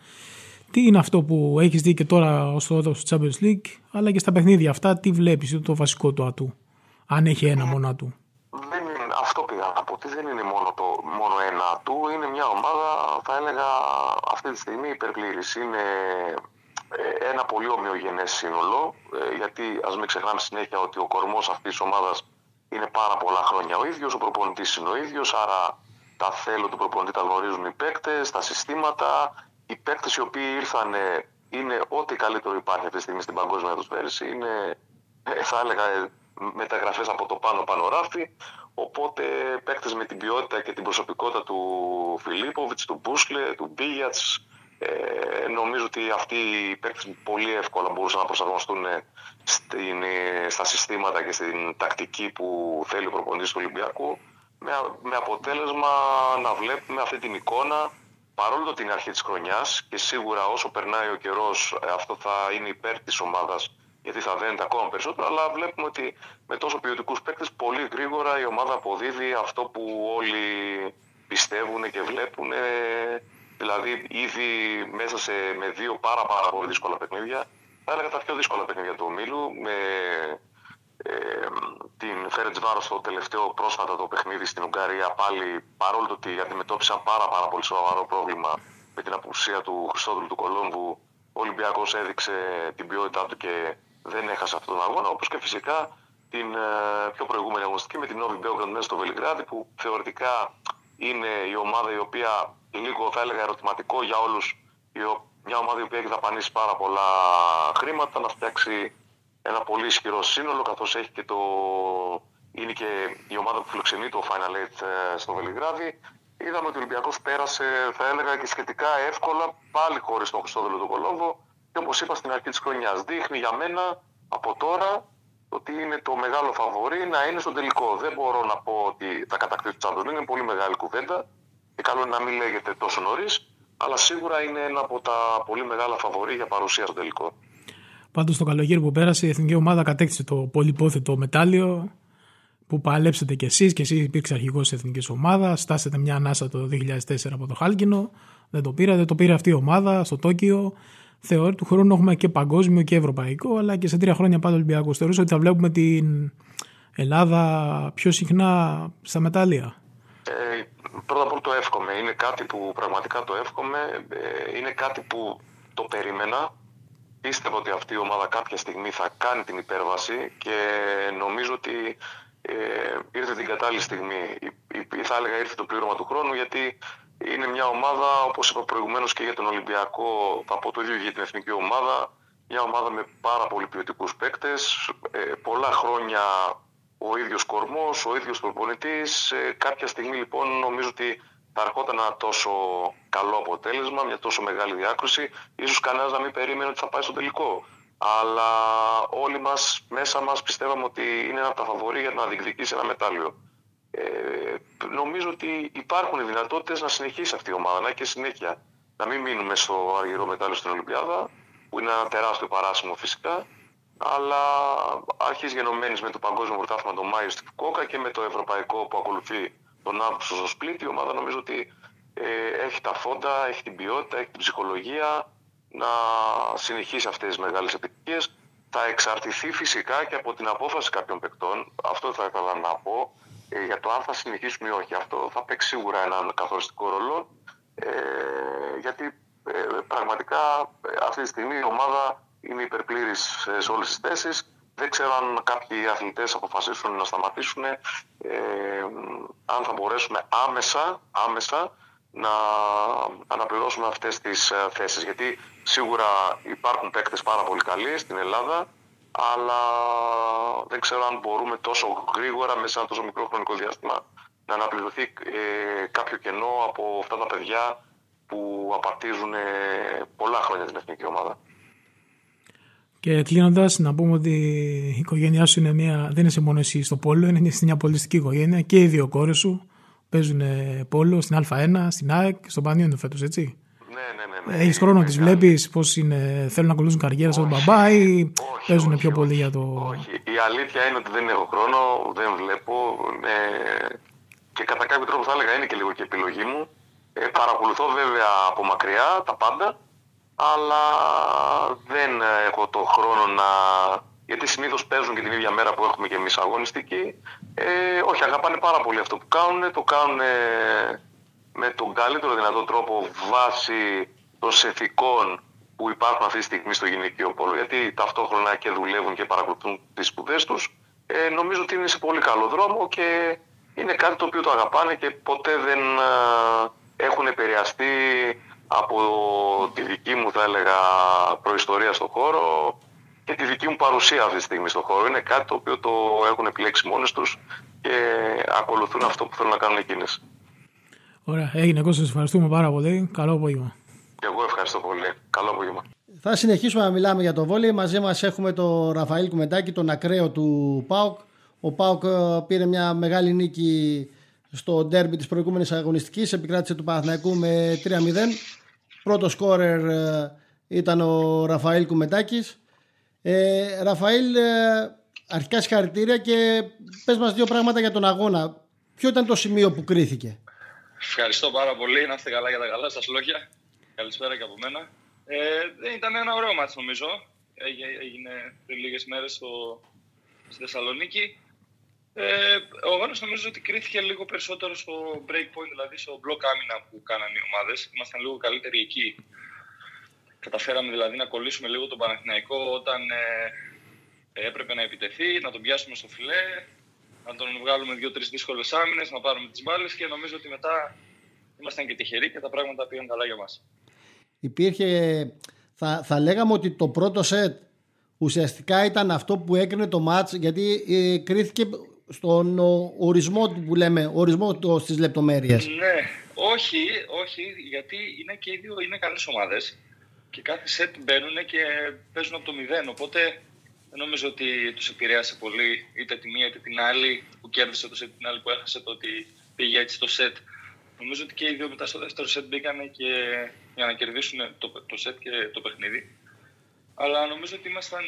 C: Τι είναι αυτό που έχεις δει και τώρα ως τώρα στο Champions League, αλλά και στα παιχνίδια αυτά, τι βλέπεις, το βασικό του ατού, αν έχει ένα μόνο ατού;
D: Δεν είναι, αυτό πήγα να πω, ότι δεν είναι μόνο, το, μόνο ένα του, είναι μια ομάδα, θα έλεγα αυτή τη στιγμή υπερπλήρης. Είναι ε, ένα πολύ ομοιογενές σύνολο, ε, γιατί ας μην ξεχνάμε συνέχεια ότι ο κορμός αυτής της ομάδας είναι πάρα πολλά χρόνια ο ίδιος, ο προπονητής είναι ο ίδιος, άρα τα θέλω του προπονητή τα γνωρίζουν οι παίκτες, τα συστήματα, οι παίκτες οι οποίοι ήρθαν είναι ό,τι καλύτερο υπάρχει αυτή τη στιγμή στην παγκόσμια τους Είναι, ε, θα έλεγα, ε, μεταγραφές από το πάνω πάνω ράφι. Οπότε παίκτες με την ποιότητα και την προσωπικότητα του Φιλίπποβιτς, του Μπούσλε, του Μπίγιατ, ε, νομίζω ότι αυτοί οι παίκτες πολύ εύκολα μπορούσαν να προσαρμοστούν στην, στα συστήματα και στην τακτική που θέλει ο προπονητής του Ολυμπιακού με, με αποτέλεσμα να βλέπουμε αυτή την εικόνα παρόλο την αρχή της χρονιάς και σίγουρα όσο περνάει ο καιρός ε, αυτό θα είναι υπέρ της ομάδας γιατί θα δένεται ακόμα περισσότερο αλλά βλέπουμε ότι με τόσο ποιοτικούς παίκτες πολύ γρήγορα η ομάδα αποδίδει αυτό που όλοι πιστεύουν και βλέπουν Δηλαδή, ήδη μέσα σε, με δύο πάρα, πάρα πολύ δύσκολα παιχνίδια, θα έλεγα τα πιο δύσκολα παιχνίδια του ομίλου, με ε, την Φέρετ Βάρο στο τελευταίο πρόσφατα το παιχνίδι στην Ουγγαρία, πάλι παρόλο ότι αντιμετώπισαν πάρα, πάρα πολύ σοβαρό πρόβλημα με την απουσία του Χριστόδουλου του Κολόμβου, ο Ολυμπιακός έδειξε την ποιότητά του και δεν έχασε αυτόν τον αγώνα, όπως και φυσικά την ε, πιο προηγούμενη αγωνιστική με την Νόβι Μπέογκραντ μέσα στο Βελιγράδι, που θεωρητικά είναι η ομάδα η οποία λίγο θα έλεγα ερωτηματικό για όλους μια ομάδα η οποία έχει δαπανίσει πάρα πολλά χρήματα να φτιάξει ένα πολύ ισχυρό σύνολο καθώς έχει και το... είναι και η ομάδα που φιλοξενεί το Final Eight ε, στο Βελιγράδι. Είδαμε ότι ο Ολυμπιακός πέρασε θα έλεγα και σχετικά εύκολα πάλι χωρίς τον Χριστόδουλο του Κολόμβο και όπως είπα στην αρχή της χρονιάς δείχνει για μένα από τώρα ότι είναι το μεγάλο φαβορή να είναι στο τελικό. Δεν μπορώ να πω ότι θα κατακτήσει το Champions είναι πολύ μεγάλη κουβέντα και καλό είναι να μην λέγεται τόσο νωρίς, αλλά σίγουρα είναι ένα από τα πολύ μεγάλα φαβορή για παρουσία στο τελικό.
C: Πάντως το καλοκαίρι που πέρασε η εθνική ομάδα κατέκτησε το πολυπόθετο μετάλλιο που παλέψετε κι εσείς και εσύ υπήρξε αρχηγός της εθνικής ομάδας. Στάσετε μια ανάσα το 2004 από το Χάλκινο. Δεν το πήρατε, το πήρε αυτή η ομάδα στο Τόκιο. Θεωρώ του χρόνου έχουμε και παγκόσμιο και ευρωπαϊκό, αλλά και σε τρία χρόνια πάντα Ολυμπιακό. Θεωρούσα ότι θα βλέπουμε την Ελλάδα πιο συχνά στα μετάλλια;
D: Ε, πρώτα απ' όλα το εύχομαι. Είναι κάτι που πραγματικά το εύχομαι. Ε, είναι κάτι που το περίμενα. Πίστευα ότι αυτή η ομάδα κάποια στιγμή θα κάνει την υπέρβαση και νομίζω ότι ε, ήρθε την κατάλληλη στιγμή. Ή, θα έλεγα ήρθε το πλήρωμα του χρόνου γιατί είναι μια ομάδα, όπως είπα προηγουμένως και για τον Ολυμπιακό, θα πω το ίδιο για την εθνική ομάδα, μια ομάδα με πάρα πολύ ποιοτικούς παίκτες, ε, πολλά χρόνια ο ίδιος κορμός, ο ίδιος προπονητής. Ε, κάποια στιγμή λοιπόν νομίζω ότι θα ερχόταν ένα τόσο καλό αποτέλεσμα, μια τόσο μεγάλη διάκριση. Ίσως κανένας να μην περίμενε ότι θα πάει στο τελικό. Αλλά όλοι μας, μέσα μας πιστεύαμε ότι είναι ένα από τα φαβορή για να διεκδικήσει ένα μετάλλιο. Ε, νομίζω ότι υπάρχουν οι δυνατότητες να συνεχίσει αυτή η ομάδα, να έχει και συνέχεια. Να μην μείνουμε στο αργυρό μετάλλιο στην Ολυμπιάδα, που είναι ένα τεράστιο παράσημο φυσικά, αλλά αρχίζει γενομένης με το Παγκόσμιο Πρωτάθλημα τον Μάιο στη Φουκόκα και με το Ευρωπαϊκό που ακολουθεί τον Αύγουστο στο Σπλίτι. Η ομάδα νομίζω ότι ε, έχει τα φόντα, έχει την ποιότητα, έχει την ψυχολογία να συνεχίσει αυτές τις μεγάλες επιτυχίες. Θα εξαρτηθεί φυσικά και από την απόφαση κάποιων παικτών. Αυτό θα ήθελα να πω ε, για το αν θα συνεχίσουμε ή όχι. Αυτό θα παίξει σίγουρα έναν καθοριστικό ρόλο. Ε, γιατί ε, πραγματικά ε, αυτή τη στιγμή η ομάδα είναι υπερπλήρης σε όλες τις θέσεις. Δεν ξέρω αν κάποιοι αθλητές αποφασίσουν να σταματήσουν, ε, αν θα μπορέσουμε άμεσα, άμεσα να αναπληρώσουμε αυτές τις ε, θέσεις. Γιατί σίγουρα υπάρχουν παίκτες πάρα πολύ καλοί στην Ελλάδα, αλλά δεν ξέρω αν μπορούμε τόσο γρήγορα μέσα σε ένα τόσο μικρό χρονικό διάστημα να αναπληρωθεί ε, κάποιο κενό από αυτά τα παιδιά που απαρτίζουν πολλά χρόνια την εθνική ομάδα.
C: Και κλείνοντας, να πούμε ότι η οικογένειά σου είναι μια, δεν είσαι μόνο εσύ στο πόλο, είναι μια πολιτιστική οικογένεια και οι δύο κόρες σου παίζουν πόλο στην Α1, στην ΑΕΚ, στον Πανιόνιο φέτος, έτσι.
D: Ναι, ναι, ναι. ναι.
C: Έχεις χρόνο να τις βλέπεις, πώς θέλουν να ακολουθούν καριέρα σαν τον μπαμπά ή παίζουν πιο πολύ για το.
D: Όχι. Η αλήθεια είναι ότι δεν έχω χρόνο, δεν βλέπω. Ναι. Και κατά κάποιο τρόπο θα έλεγα είναι και λίγο και επιλογή μου. Ε, παρακολουθώ βέβαια από μακριά τα πάντα αλλά δεν έχω το χρόνο να... Γιατί συνήθως παίζουν και την ίδια μέρα που έχουμε και εμείς αγωνιστική. Ε, όχι, αγαπάνε πάρα πολύ αυτό που κάνουν. Το κάνουν με τον καλύτερο δυνατό τρόπο βάσει των συνθηκών που υπάρχουν αυτή τη στιγμή στο γυναικείο πόλο. Γιατί ταυτόχρονα και δουλεύουν και παρακολουθούν τις σπουδές τους. Ε, νομίζω ότι είναι σε πολύ καλό δρόμο και είναι κάτι το οποίο το αγαπάνε και ποτέ δεν ε, έχουν επηρεαστεί από τη δική μου θα έλεγα προϊστορία στο χώρο και τη δική μου παρουσία αυτή τη στιγμή στο χώρο. Είναι κάτι το οποίο το έχουν επιλέξει μόνες τους και ακολουθούν αυτό που θέλουν να κάνουν εκείνες.
C: Ωραία, έγινε Κώστα, σας ευχαριστούμε πάρα πολύ. Καλό απόγευμα.
D: Και εγώ ευχαριστώ πολύ. Καλό απόγευμα.
A: Θα συνεχίσουμε να μιλάμε για το βόλεϊ. Μαζί μας έχουμε τον Ραφαήλ Κουμεντάκη, τον ακραίο του ΠΑΟΚ. Ο ΠΑΟΚ ε, πήρε μια μεγάλη νίκη στο ντέρμπι της προηγούμενης αγωνιστικής. Επικράτησε του Παναθηναϊκού με 3-0. Πρώτο σκόρερ ε, ήταν ο Ραφαήλ Κουμεντάκης. Ε, Ραφαήλ, ε, αρχικά συγχαρητήρια και πες μας δύο πράγματα για τον αγώνα. Ποιο ήταν το σημείο που κρίθηκε;
E: Ευχαριστώ πάρα πολύ. Να είστε καλά για τα καλά σας λόγια. Καλησπέρα και από μένα. Ε, ήταν ένα ωραίο μάτς νομίζω. Έγινε πριν λίγες μέρες στο, στη Θεσσαλονίκη. Ε, ο αγώνας νομίζω ότι κρίθηκε λίγο περισσότερο στο break point, δηλαδή στο block άμυνα που κάνανε οι ομάδες. Ήμασταν λίγο καλύτεροι εκεί. Καταφέραμε δηλαδή να κολλήσουμε λίγο τον Παναθηναϊκό όταν ε, έπρεπε να επιτεθεί, να τον πιάσουμε στο φιλέ, να τον βγάλουμε δύο-τρεις δύσκολες άμυνες, να πάρουμε τις μπάλες και νομίζω ότι μετά ήμασταν και τυχεροί και τα πράγματα πήγαν καλά για μας.
A: Υπήρχε, θα, θα λέγαμε ότι το πρώτο σετ ουσιαστικά ήταν αυτό που έκρινε το μάτς γιατί ε, κρίθηκε στον ορισμό που λέμε, ορισμό το, στις λεπτομέρειες.
E: Ναι, όχι, όχι, γιατί είναι και οι δύο είναι καλές ομάδες και κάθε σετ μπαίνουν και παίζουν από το μηδέν, οπότε δεν νομίζω ότι τους επηρέασε πολύ είτε τη μία είτε την άλλη που κέρδισε το σετ, την άλλη που έχασε το ότι πήγε έτσι το σετ. Νομίζω ότι και οι δύο μετά στο δεύτερο σετ μπήκανε και για να κερδίσουν το, το σετ και το παιχνίδι. Αλλά νομίζω ότι ήμασταν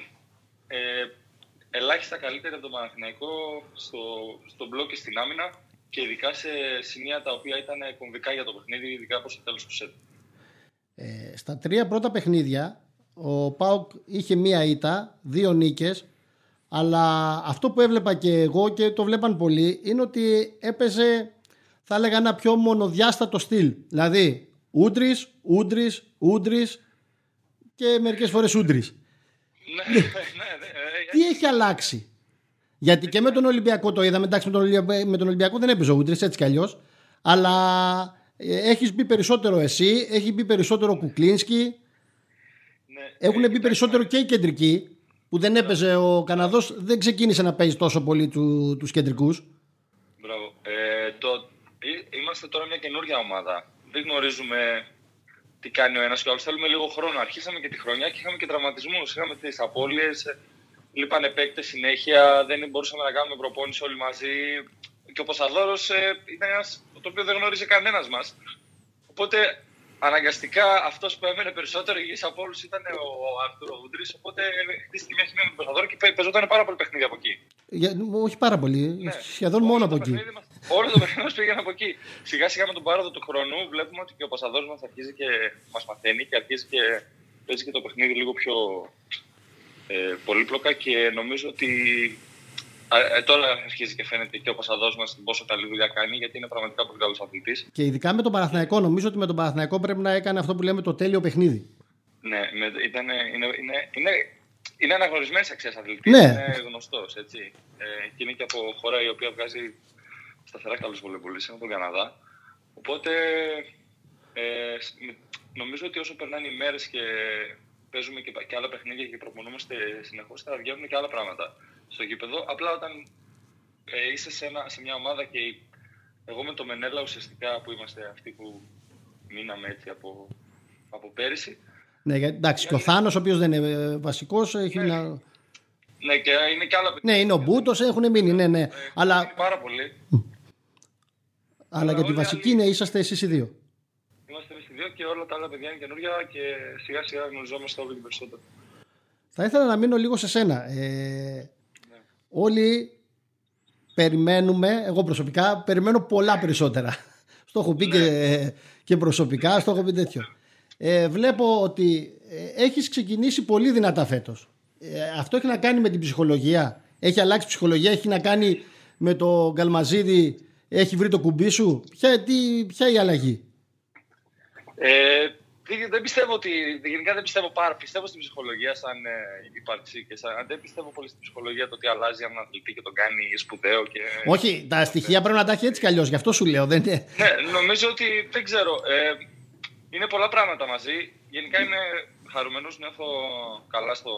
E: ε, ελάχιστα καλύτερα από τον Παναθηναϊκό στο, στο μπλοκ και στην άμυνα και ειδικά σε σημεία τα οποία ήταν κομβικά για το παιχνίδι, ειδικά προς το τέλος του σετ.
A: Ε, στα τρία πρώτα παιχνίδια ο Πάουκ είχε μία ήττα, δύο νίκες αλλά αυτό που έβλεπα και εγώ και το βλέπαν πολλοί είναι ότι έπαιζε θα έλεγα ένα πιο μονοδιάστατο στυλ δηλαδή Ούντρης, Ούντρης, Ούντρης και μερικές φορές Ούντρης
E: ναι, ναι, ναι,
A: τι έχει αλλάξει; Γιατί και με τον Ολυμπιακό το είδαμε. Εντάξει, με τον Ολυμπιακό, με τον Ολυμπιακό δεν έπαιζε ο Ούντρις έτσι κι αλλιώς. Αλλά ε, έχεις μπει περισσότερο εσύ, έχει μπει περισσότερο ο Κουκλίνσκι.
E: Ναι,
A: Έχουν μπει περισσότερο και οι κεντρικοί που δεν έπαιζε ο Καναδός, δεν ξεκίνησε να παίζει τόσο πολύ του τους κεντρικούς.
E: Μπράβο. Ε, το, είμαστε τώρα μια καινούργια ομάδα. Δεν γνωρίζουμε τι κάνει ο ένας και ο άλλος. Θέλουμε λίγο χρόνο. Αρχίσαμε και τη χρονιά και είχαμε και τραυματισμούς. Είχαμε τις απώλειες. Λείπανε παίκτες συνέχεια. Δεν μπορούσαμε να κάνουμε προπόνηση όλοι μαζί. Και ο Πασαδόρος ε, ήταν ένας το οποίο δεν γνώριζε κανένας μας. Οπότε αναγκαστικά αυτός που έμενε περισσότερο υγιής από όλους ήταν ο Άρθουρο Ούντρη. Οπότε χτίστηκε μια χημία με τον Πασαδόρο και παίζονταν πάρα πολύ παιχνίδι από εκεί.
A: Για, όχι πάρα πολύ. Ναι. Σχεδόν μόνο από εκεί.
E: Μας, όλο το παιχνίδι μα πήγαινε από εκεί. Σιγά σιγά με τον πάροδο του χρόνου βλέπουμε ότι και ο Πασαδόρο μας αρχίζει και μας μαθαίνει και αρχίζει και παίζει και το παιχνίδι λίγο πιο ε, πολύπλοκα και νομίζω ότι ε, τώρα αρχίζει και φαίνεται και ο Πασαδός μας πόσο καλή δουλειά κάνει, γιατί είναι πραγματικά πολύ καλός αθλητής.
A: Και ειδικά με τον Παναθηναϊκό, νομίζω ότι με τον Παναθηναϊκό πρέπει να έκανε αυτό που λέμε το τέλειο παιχνίδι.
E: Ναι, με, ήταν, είναι, είναι, είναι, είναι αναγνωρισμένης αξίας αθλητής.
A: Ναι.
E: Είναι γνωστός. Ε, και είναι και από χώρα η οποία βγάζει σταθερά καλούς βολεμπολίτε, είναι τον Καναδά. Οπότε ε, νομίζω ότι όσο περνάνε οι μέρες και παίζουμε και, και άλλα παιχνίδια και προπονούμαστε συνεχώς, θα βγαίνουν και άλλα πράγματα στο γήπεδο. Απλά όταν ε, είσαι σε, ένα, σε μια ομάδα και εγώ με το Μενέλα ουσιαστικά που είμαστε αυτοί που μείναμε έτσι από, από πέρυσι.
A: Ναι, εντάξει, και ο Θάνος, ο οποίος δεν είναι βασικός, έχει
E: ναι,
A: να.
E: Ναι, και είναι και άλλα
A: Ναι, είναι ο Μπούτος, έχουν μείνει, ναι, ναι.
E: Ε,
A: αλλά
E: πάρα πολύ.
A: αλλά για τη βασική είναι είσαστε εσείς οι δύο.
E: Είμαστε εμείς οι δύο και όλα τα άλλα παιδιά είναι καινούργια και σιγά σιγά γνωριζόμαστε όλο και περισσότερο.
A: Θα ήθελα να μείνω λίγο σε σένα. Ε, όλοι περιμένουμε, εγώ προσωπικά, περιμένω πολλά περισσότερα. Στο έχω πει και, και προσωπικά, στο έχω πει τέτοιο. Ε, βλέπω ότι ε, έχεις ξεκινήσει πολύ δυνατά φέτος. Ε, αυτό έχει να κάνει με την ψυχολογία. Έχει αλλάξει ψυχολογία, έχει να κάνει με το Γκαλμαζίδι, έχει βρει το κουμπί σου. Ποια, τι, ποια η αλλαγή;
E: Ε, δεν πιστεύω ότι. Γενικά δεν πιστεύω πάρα. Πιστεύω στην ψυχολογία σαν ε, ύπαρξη και σαν. Δεν πιστεύω πολύ στην ψυχολογία το ότι αλλάζει έναν αθλητή και τον κάνει σπουδαίο. Και...
A: Όχι, τα στοιχεία πρέπει να τα έχει έτσι κι αλλιώς. Γι' αυτό σου λέω. Δεν είναι.
E: Ναι, νομίζω ότι. Δεν ξέρω. Ε, είναι πολλά πράγματα μαζί. Γενικά είμαι χαρούμενος, νιώθω καλά στο,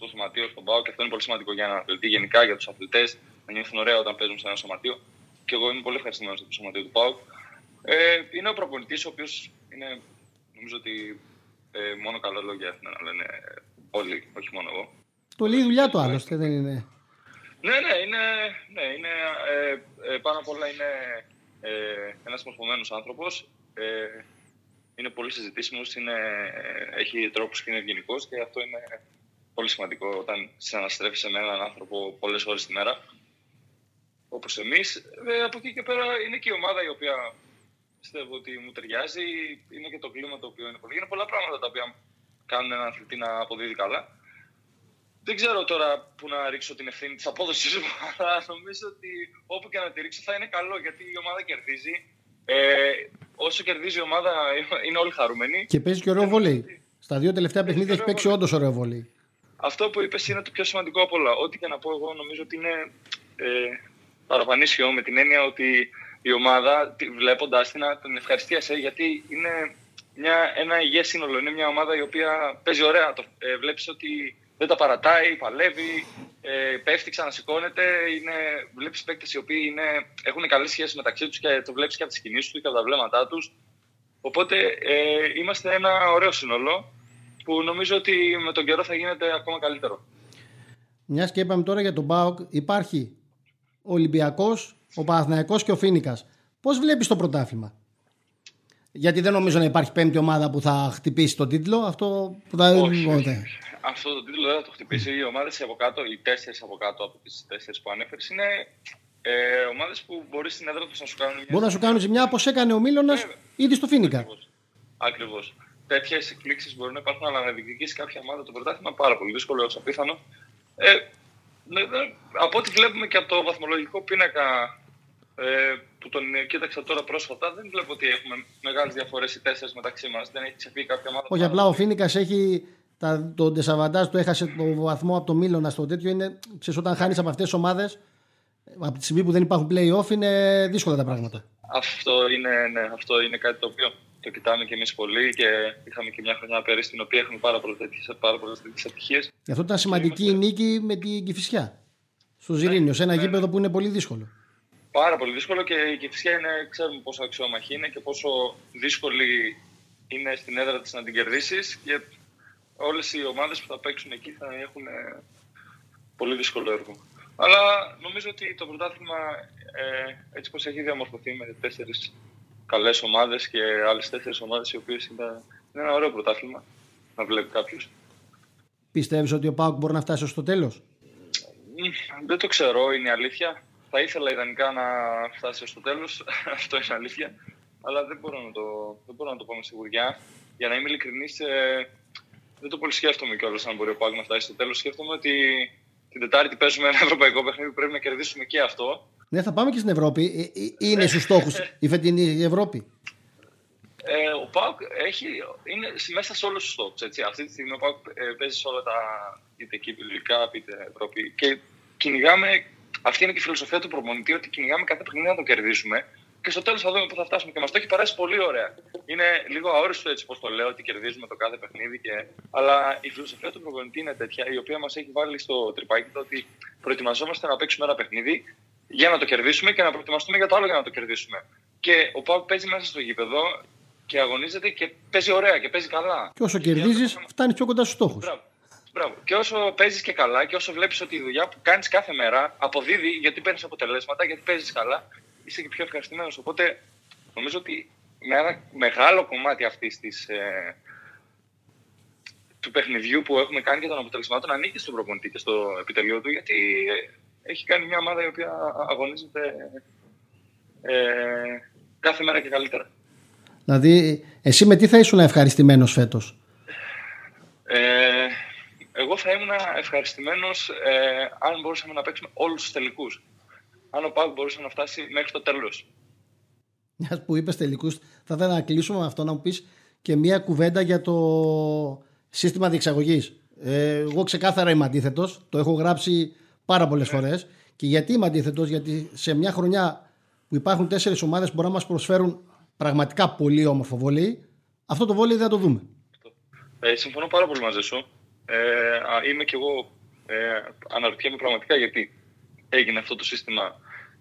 E: στο σωματείο, στον Πάο και αυτό είναι πολύ σημαντικό για έναν αθλητή. Γενικά για τους αθλητές να νιώθουν ωραία όταν παίζουν σε ένα σωματείο. Και εγώ είμαι πολύ ευχαριστημένος για το σωματείο του Πάου. Ε, είναι ο προπονητής, ο οποίος είναι, νομίζω ότι ε, μόνο καλά λόγια έχουν να λένε όλοι, όχι μόνο εγώ.
A: Το λέει η δουλειά του άλλωστε, δεν είναι;
E: Ναι, ναι, είναι, ναι, είναι ε, ε, πάνω απ' όλα είναι ε, ένας μορφωμένος άνθρωπος. Ε, είναι πολύ συζητήσιμος, είναι, έχει τρόπους και είναι ευγενικός και αυτό είναι πολύ σημαντικό όταν συναναστρέφεις με έναν άνθρωπο πολλές ώρες τη μέρα όπως εμείς. Ε, από εκεί και πέρα είναι και η ομάδα η οποία πιστεύω ότι μου ταιριάζει. Είναι και το κλίμα το οποίο είναι πολύ. Είναι πολλά πράγματα τα οποία κάνουν έναν αθλητή να αποδίδει καλά. Δεν ξέρω τώρα που να ρίξω την ευθύνη της απόδοσης μου, αλλά νομίζω ότι όπου και να τη ρίξω θα είναι καλό γιατί η ομάδα κερδίζει. Ε, όσο κερδίζει η ομάδα είναι όλοι χαρούμενοι.
A: Και παίζει και ωραίο βολέι. Στα δύο τελευταία παιχνίδια έχει παίξει όντως ωραίο βολέι.
E: Αυτό που είπες είναι το πιο σημαντικό από όλα. Ό,τι και να πω εγώ νομίζω ότι είναι ε, παραπανίσιο με την έννοια ότι η ομάδα βλέποντας την, την ευχαριστίασε γιατί είναι μια, ένα υγιές σύνολο. Είναι μια ομάδα η οποία παίζει ωραία. Το, ε, βλέπεις ότι δεν τα παρατάει, παλεύει, ε, πέφτει, ξανασηκώνεται. Είναι, βλέπεις παίκτες οι οποίοι είναι, έχουν καλές σχέσεις μεταξύ τους και το βλέπεις και από τις κινήσεις τους και από τα βλέμματά τους. Οπότε ε, είμαστε ένα ωραίο σύνολο που νομίζω ότι με τον καιρό θα γίνεται ακόμα καλύτερο.
A: Μιας και είπαμε τώρα για τον Μπάουκ, υπάρχει ο Ολυμπιακός, ο Παναθηναϊκός και ο Φίνικας. Πώς βλέπεις το πρωτάθλημα; Γιατί δεν νομίζω να υπάρχει πέμπτη ομάδα που θα χτυπήσει τον τίτλο. Αυτό που θα
E: Όχι, Αυτό το τίτλο δεν θα το χτυπήσει. Οι ομάδες από κάτω, οι τέσσερις από κάτω από τις τέσσερις που ανέφερες, είναι ε, ομάδες που μπορείς στην έδρα τους να σου κάνουν μια.
A: Μπορεί να σου κάνουν ζημιά όπως έκανε ο Μίλωνας ήδη στο Φίνικα.
E: Ακριβώς. Τέτοιες εκπλήξεις μπορεί να υπάρχουν, αλλά να διεκδικήσει κάποια ομάδα το πρωτάθλημα πάρα πολύ δύσκολο, όσο απίθανο. Ε, ναι, ναι, από ό,τι βλέπουμε και από το βαθμολογικό πίνακα ε, που τον κοίταξα τώρα πρόσφατα, δεν βλέπω ότι έχουμε μεγάλες διαφορές οι τέσσερις μεταξύ μας. Δεν έχει ξεφύγει κάποια ομάδα.
A: Όχι, απλά ο Φίνικας έχει. Τα, το Ντεσαβαντάζ του έχασε το βαθμό από το Μίλωνα στο τέτοιο. Είναι, ξέρεις, όταν χάνεις από αυτές τις ομάδες, από τη στιγμή που δεν υπάρχουν playoff, είναι δύσκολα τα πράγματα.
E: Αυτό είναι, ναι, αυτό είναι κάτι το οποίο το κοιτάμε και εμείς πολύ και είχαμε και μια χρονιά πέρυσι στην οποία έχουμε πάρα πολλές τέτοιε ατυχίες.
A: Γι' αυτό ήταν σημαντική η νίκη με την Κυφυσιά. Στο Ζηρίνιο, σε ένα ναι, γήπεδο ναι. που είναι πολύ δύσκολο
E: πάρα πολύ δύσκολο και η Κυφσιά είναι, ξέρουμε πόσο αξιόμαχη είναι και πόσο δύσκολη είναι στην έδρα της να την κερδίσεις και όλες οι ομάδες που θα παίξουν εκεί θα έχουν ε, πολύ δύσκολο έργο. Αλλά νομίζω ότι το πρωτάθλημα ε, έτσι πως έχει διαμορφωθεί με τέσσερις καλές ομάδες και άλλες τέσσερις ομάδες οι οποίες είναι, είναι ένα ωραίο πρωτάθλημα να βλέπει κάποιος.
A: Πιστεύεις ότι ο Πάουκ μπορεί να φτάσει στο τέλος;
E: Δεν το ξέρω, είναι η αλήθεια. Θα ήθελα ιδανικά να φτάσει στο τέλος, αυτό είναι αλήθεια. Αλλά δεν μπορώ να το, δεν μπορώ να το πω με σιγουριά. Για να είμαι ειλικρινής, ε, δεν το πολύ σκέφτομαι κιόλας αν μπορεί ο Πάγ να φτάσει στο τέλος. Σκέφτομαι ότι την Τετάρτη παίζουμε ένα ευρωπαϊκό παιχνίδι που πρέπει να κερδίσουμε και αυτό.
A: Ναι, θα πάμε και στην Ευρώπη. Ε, ε, είναι στους στόχους η φετινή Ευρώπη;
E: Ε, ο Πάουκ έχει, είναι μέσα σε όλους τους στόχους. Αυτή τη στιγμή ο Πάουκ ε, παίζει σε όλα τα είτε κυπηλικά είτε Ευρώπη. Και κυνηγάμε αυτή είναι και η φιλοσοφία του προπονητή, ότι κυνηγάμε κάθε παιχνίδι να το κερδίσουμε και στο τέλος θα δούμε πού θα φτάσουμε. Και μας το έχει περάσει πολύ ωραία. Είναι λίγο αόριστο έτσι πώς το λέω, ότι κερδίζουμε το κάθε παιχνίδι. Και... Αλλά η φιλοσοφία του προπονητή είναι τέτοια, η οποία μας έχει βάλει στο τρυπάκι το ότι προετοιμαζόμαστε να παίξουμε ένα παιχνίδι για να το κερδίσουμε και να προετοιμαστούμε για το άλλο για να το κερδίσουμε. Και ο Πάουκ παίζει μέσα στο γήπεδο και αγωνίζεται και παίζει ωραία και παίζει καλά.
A: Και όσο κερδίζεις, φτάνεις πιο κοντά στους στόχους.
E: Μπράβο. Και όσο παίζεις και καλά και όσο βλέπεις ότι η δουλειά που κάνεις κάθε μέρα αποδίδει γιατί παίρνεις αποτελέσματα, γιατί παίζεις καλά, είσαι και πιο ευχαριστημένος. Οπότε νομίζω ότι με ένα μεγάλο κομμάτι αυτής της. Ε, του παιχνιδιού που έχουμε κάνει και των αποτελεσμάτων ανήκει στον προπονητή και στο επιτελείο του, γιατί ε, έχει κάνει μια ομάδα η οποία αγωνίζεται ε, κάθε μέρα και καλύτερα.
A: Δηλαδή, εσύ με τι θα ήσουν ευχαριστημένος φέτος,
E: ε, εγώ θα ήμουν ευχαριστημένος ε, αν μπορούσαμε να παίξουμε όλους τους τελικούς. Αν ο Πάουκ μπορούσε να φτάσει μέχρι το τέλος.
A: Μιας που είπες τελικούς, θα ήθελα να κλείσουμε με αυτό να μου πεις και μια κουβέντα για το σύστημα διεξαγωγής. Ε, εγώ ξεκάθαρα είμαι αντίθετος. Το έχω γράψει πάρα πολλές ναι. φορές. Και γιατί είμαι αντίθετος, Γιατί σε μια χρονιά που υπάρχουν τέσσερις ομάδες που μπορούν να μας προσφέρουν πραγματικά πολύ όμορφο βολή, αυτό το βόλιο δεν θα το δούμε.
E: Ε, συμφωνώ πάρα πολύ μαζί σου. Ε, είμαι κι εγώ, ε, αναρωτιέμαι πραγματικά γιατί έγινε αυτό το σύστημα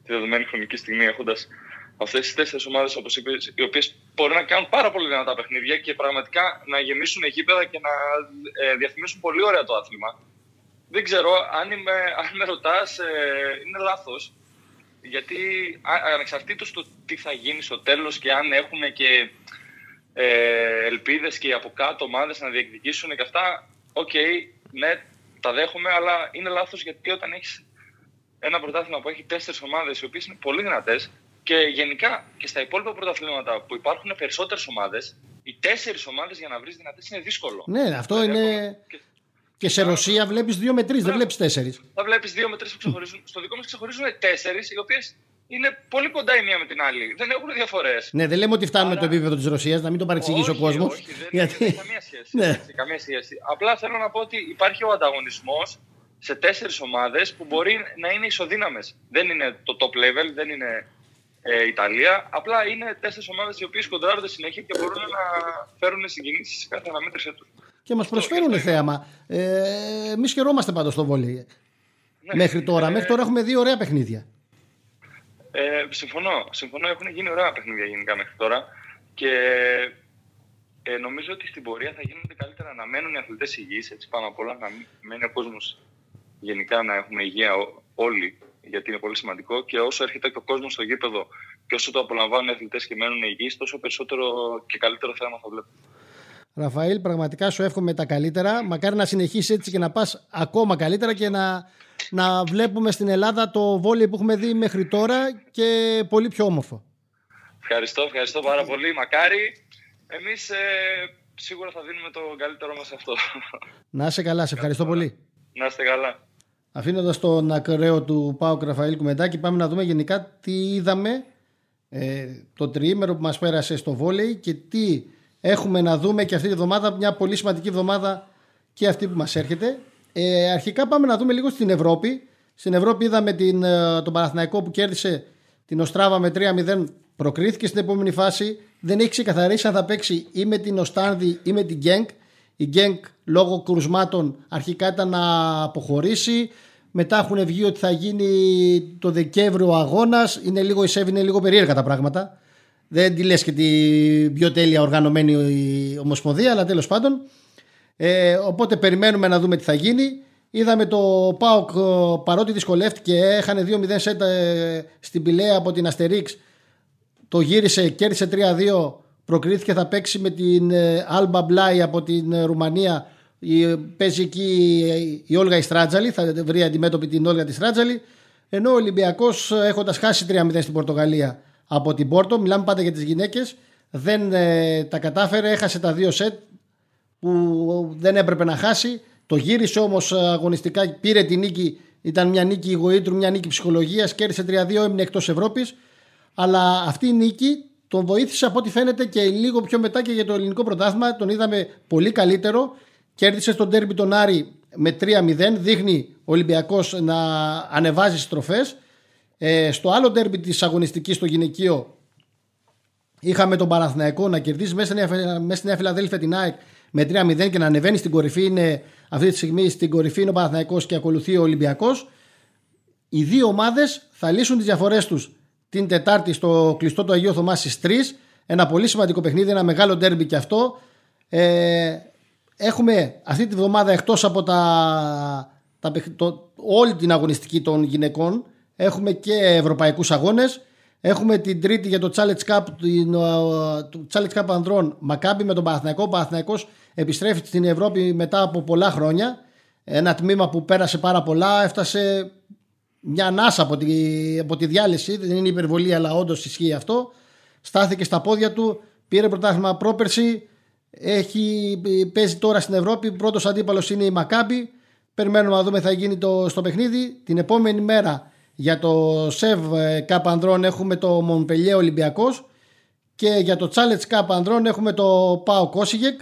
E: τη δεδομένη χρονική στιγμή έχοντας αυτές τις τέσσερις ομάδες, όπως είπες, οι οποίες μπορεί να κάνουν πάρα πολύ δυνατά παιχνίδια και πραγματικά να γεμίσουν γήπεδα και να ε, διαφημίσουν πολύ ωραία το άθλημα. Δεν ξέρω, αν, είμαι, αν με ρωτάς, ε, είναι λάθος. Γιατί ανεξαρτήτως του τι θα γίνει στο τέλος και αν έχουν και ε, ελπίδες και από κάτω ομάδες να διεκδικήσουν και αυτά, οκ, ναι, τα δέχομαι, αλλά είναι λάθος γιατί όταν έχεις ένα πρωτάθλημα που έχει τέσσερις ομάδες οι οποίες είναι πολύ δυνατές και γενικά και στα υπόλοιπα πρωταθλήματα που υπάρχουν περισσότερες ομάδες, οι τέσσερις ομάδες για να βρεις δυνατές είναι δύσκολο.
A: Ναι, αυτό είναι. Και σε Ρωσία βλέπεις δύο με τρεις, δεν βλέπεις τέσσερις.
E: Θα βλέπεις δύο με τρεις που ξεχωρίζουν. Στο δικό μας ξεχωρίζουν τέσσερις, οι οποίες είναι πολύ κοντά η μία με την άλλη. Δεν έχουν διαφορές.
A: Ναι, δεν λέμε ότι φτάνουμε Άρα... το επίπεδο της Ρωσίας, να μην το παρεξηγήσει ο κόσμος.
E: Όχι, δεν Γιατί... έχει καμία σχέση. ναι. καμία σχέση. Απλά θέλω να πω ότι υπάρχει ο ανταγωνισμός σε τέσσερις ομάδες που μπορεί να είναι ισοδύναμες. Δεν είναι το top level, δεν είναι ε, Ιταλία. Απλά είναι τέσσερις ομάδες οι οποίες κοντράρονται συνέχεια και μπορούν να φέρουν συγκινήσεις σε κάθε αναμέτρησή του.
A: Και μας προσφέρουν θέαμα. Ε, Εμείς χαιρόμαστε πάντως στο βόλιο. Ναι, Μέχρι τώρα. Ε, Μέχρι τώρα έχουμε δύο ωραία παιχνίδια.
E: Ε, συμφωνώ. Συμφωνώ. Έχουν γίνει ωραία παιχνίδια γενικά μέχρι τώρα. Και ε, νομίζω ότι στην πορεία θα γίνονται καλύτερα να μένουν οι αθλητές υγιείς, έτσι πάνω απ' όλα, να μένει ο κόσμος γενικά να έχουμε υγεία όλοι, γιατί είναι πολύ σημαντικό. Και όσο έρχεται και ο κόσμος στο γήπεδο και όσο το απολαμβάνουν οι αθλητές και μένουν υγιείς, τόσο περισσότερο και καλύτερο θέμα θα βλέπουμε.
A: Ραφαήλ, πραγματικά σου εύχομαι τα καλύτερα. Μακάρι να συνεχίσεις έτσι και να πας ακόμα καλύτερα και να, να βλέπουμε στην Ελλάδα το βόλιο που έχουμε δει μέχρι τώρα και πολύ πιο όμορφο.
E: Ευχαριστώ, ευχαριστώ πάρα πολύ. Μακάρι. Εμείς ε, σίγουρα θα δίνουμε το καλύτερό μας αυτό.
A: Να είσαι καλά, σε ευχαριστώ πολύ.
E: Να είστε καλά.
A: Αφήνοντας τον ακραίο του Πάου Ραφαήλ Κουμεντάκη, πάμε να δούμε γενικά τι είδαμε ε, το τριήμερο που μας πέρασε στο βόλεϊ και τι έχουμε να δούμε και αυτή τη βδομάδα. Μια πολύ σημαντική βδομάδα και αυτή που μας έρχεται. Ε, αρχικά πάμε να δούμε λίγο στην Ευρώπη. Στην Ευρώπη είδαμε την, ε, τον Παναθηναϊκό που κέρδισε την Οστράβα με 3-0. Προκρίθηκε στην επόμενη φάση. Δεν έχει ξεκαθαρίσει αν θα παίξει ή με την Οστάνδη ή με την Γκένκ. Η Γκένκ λόγω κρουσμάτων αρχικά ήταν να αποχωρήσει. Μετά έχουν βγει ότι θα γίνει το Δεκέμβριο ο αγώνας. Είναι λίγο η ΣΕΒ, είναι λίγο περίεργα τα πράγματα. Δεν τη λες και την πιο τέλεια οργανωμένη η Ομοσπονδία, αλλά τέλος πάντων. Ε, οπότε περιμένουμε να δούμε τι θα γίνει. Είδαμε το ΠΑΟΚ παρότι δυσκολεύτηκε, έχανε 2-0 σετ ε, στην Πηλαία από την Αστερίξ. Το γύρισε, κέρδισε 3-2 προκρίθηκε θα παίξει με την Alba Blay από την ε, Ρουμανία η, παίζει εκεί η Όλγα Ιστράτζαλη θα βρει αντιμέτωπη την Όλγα τη Στράτζαλη ενώ ο Ολυμπιακός ε, έχοντας χάσει 3-0 στην Πορτογαλία από την Πόρτο μιλάμε πάντα για τις γυναίκες δεν ε, τα κατάφερε έχασε τα δύο σετ που δεν έπρεπε να χάσει το γύρισε όμως αγωνιστικά πήρε την νίκη ήταν μια νίκη γοήτρου, μια νίκη ψυχολογίας κέρδισε 3-2 έμεινε εκτός Ευρώπης αλλά αυτή η νίκη τον βοήθησε από ό,τι φαίνεται και λίγο πιο μετά και για το ελληνικό πρωτάθλημα. Τον είδαμε πολύ καλύτερο. Κέρδισε στον τέρμπι τον Άρη με 3-0. Δείχνει ο Ολυμπιακός να ανεβάζει στροφέ. Ε, στο άλλο τέρμπι της αγωνιστικής στο γυναικείο είχαμε τον Παναθηναϊκό να κερδίσει μέσα στη Νέα Φιλαδέλφια την ΑΕΚ με 3-0 και να ανεβαίνει στην κορυφή. Είναι αυτή τη στιγμή στην κορυφή είναι ο Παναθηναϊκός και ακολουθεί ο Ολυμπιακός. Οι δύο ομάδες θα λύσουν τις διαφορές τους την Τετάρτη στο κλειστό του Αγίου Θωμάς στις 3. Ένα πολύ σημαντικό παιχνίδι, ένα μεγάλο ντέρμπι και αυτό. Ε, έχουμε αυτή τη βδομάδα εκτός από τα, τα, το, όλη την αγωνιστική των γυναικών έχουμε και ευρωπαϊκούς αγώνες. Έχουμε την τρίτη για το Challenge Cup, την, το Challenge Cup ανδρών Μακάμπι με τον Παναθηναϊκό. Ο Παναθηναϊκός επιστρέφει στην Ευρώπη μετά από πολλά χρόνια. Ένα τμήμα που πέρασε πάρα πολλά, έφτασε μια ανάσα από τη, από τη διάλυση, δεν είναι υπερβολή, αλλά όντως ισχύει αυτό. Στάθηκε στα πόδια του, πήρε πρωτάθλημα πρόπερση, έχει, παίζει τώρα στην Ευρώπη. Πρώτος αντίπαλος είναι η Μακάμπη. Περιμένουμε να δούμε θα γίνει το, στο παιχνίδι. Την επόμενη μέρα για το ΣΕΒ Cup Ανδρών έχουμε το Μονπελιέ Ολυμπιακός και για το Challenge Cup Ανδρών έχουμε το Πάο Κόσιγεκ.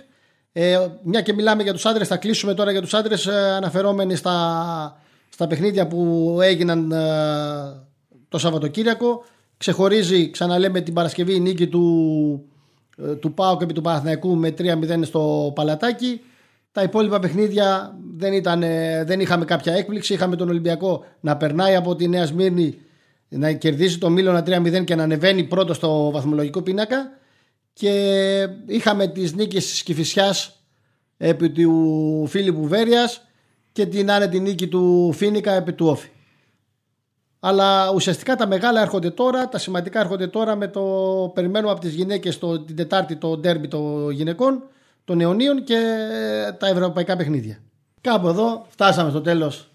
A: Ε, μια και μιλάμε για τους άντρες, θα κλείσουμε τώρα για τους άντρες ε, αναφερόμενοι στα, στα παιχνίδια που έγιναν ε, το Σαββατοκύριακο. Ξεχωρίζει, ξαναλέμε, την Παρασκευή η νίκη του ε, του ΠΑΟΚ επί του Παναθηναϊκού με 3-0 στο Παλατάκι. Τα υπόλοιπα παιχνίδια δεν, ήταν, ε, δεν είχαμε κάποια έκπληξη. Είχαμε τον Ολυμπιακό να περνάει από τη Νέα Σμύρνη, να κερδίσει το Μίλωνα 3-0 και να ανεβαίνει πρώτο στο βαθμολογικό πίνακα. Και είχαμε τις νίκες της Κηφισιάς επί του Φίλιππου Βέρειας και την άνετη νίκη του Φίνικα επί του Όφη. Αλλά ουσιαστικά τα μεγάλα έρχονται τώρα, τα σημαντικά έρχονται τώρα με το περιμένουμε από τις γυναίκες το, την Τετάρτη το ντέρμπι των γυναικών, των αιωνίων και τα ευρωπαϊκά παιχνίδια. Κάπου εδώ φτάσαμε στο τέλος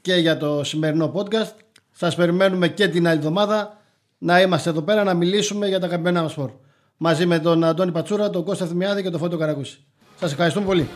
A: και για το σημερινό podcast. Σας περιμένουμε και την άλλη εβδομάδα να είμαστε εδώ πέρα να μιλήσουμε για τα αγαπημένα μας σπορ. Μαζί με τον Αντώνη Πατσούρα, τον Κώστα Θημιάδη και τον Φώτο Καρακούση. Σας ευχαριστούμε πολύ.